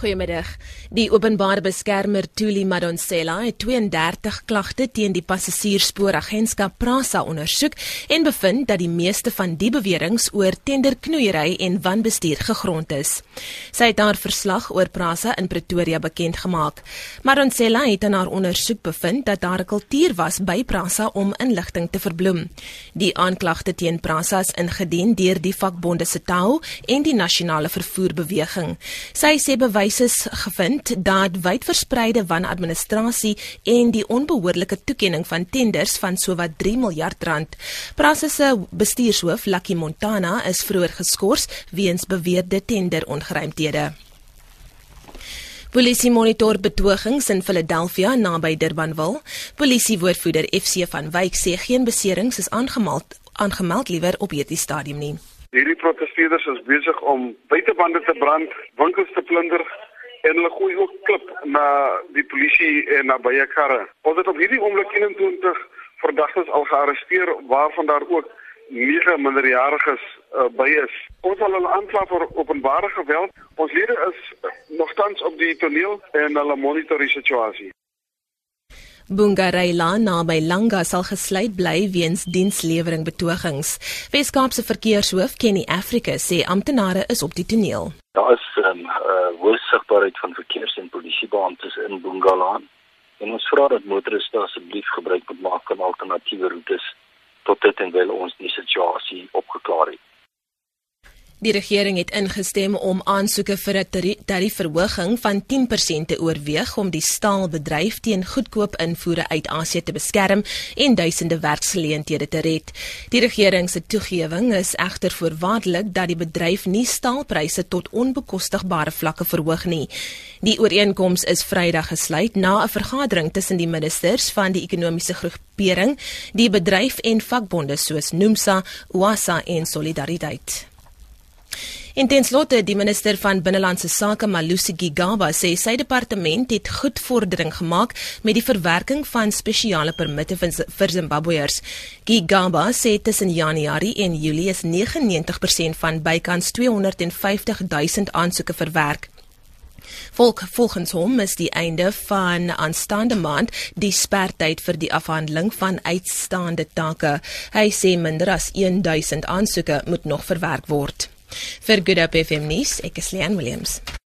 Goeiemiddag. Die openbare beskermer Tuli Madonsela het 32 klagte teen die passasiersspooragentskap Prasa ondersoek en bevind dat die meeste van die beweringe oor tenderknoeiery en wanbestuur gegrond is. Sy het haar verslag oor Prasa in Pretoria bekend gemaak. Madonsela het in haar ondersoek bevind dat daar 'n kultuur was by Prasa om inligting te verbloem. Die aanklagte teen Prasa is ingedien deur die vakbonde SATAO en die nasionale vervoerbeweging. Sy sê bewys bewys is gevind dat wydverspreide wanadministrasie en die onbehoorlike toekenning van tenders van sowat 3 miljard rand. Prasa se bestuurshoof, Lucky Montana, is vroeër geskort weens beweerde tenderongeruimthede. Polisie monitor betogings in Philadelphia naby Durbanville. Polisiewoordvoerder FC van Wyk sê geen beserings is aangemeld aangemeld liewer op hierdie stadium nie. Hierdie protesteerders is besig om buitebande te brand, winkels te plunder en hulle gooi ook klip na die polisie en na baie karre. Ons het op hierdie oomblik 21 verdagtes al gearresteer waarvan daar ook 9 minderjariges uh, by is. Ons sal hulle aankla vir openbare geweld. Ons lede is nogtans op die toneel en hulle monitor die situasie. Bungarela naby Langa sal gesluit bly weens dienslewering betogings. Weskaapse verkeershoof Kenny Africa sê amptenare is op die toneel. Daar is 'n um, uh, hoë sigbaarheid van verkeers- en polisiebeamptes in Bungalaan en ons vra dat motoriste asseblief gebruik moet maak van alternatiewe roetes tot dit en wel ons die situasie opgeklaar het. Die regering het ingestem om aansoeke vir 'n tariefverhoging van 10% te oorweeg om die staalbedryf teen goedkoop invoere uit Asië te beskerm en duisende werksgeleenthede te red. Die regering se toegewing is egter voorwaardelik dat die bedryf nie staalpryse tot onbekostigbare vlakke verhoog nie. Die ooreenkoms is Vrydag gesluit na 'n vergadering tussen die ministers van die ekonomiese groepering, die bedryf en vakbonde soos Nomsa, Uasa en Solidariteit. En ten slotte, die minister van Binnelandse Sake, Malusi Gigaba, sê sy departement het goed vordering gemaak met die verwerking van spesiale permitte vir Zimbabweërs. Gigaba sê tussen Januarie en Julie is 99% van bykans 250 000 aansoeke verwerk. Volk volgens hom is die einde van aanstaande maand die spertyd vir die afhandeling van uitstaande take. Hy sê minder as 1000 aansoeke moet nog verwerk word. Vir Good Hope FM nuus, ek is Leon Williams.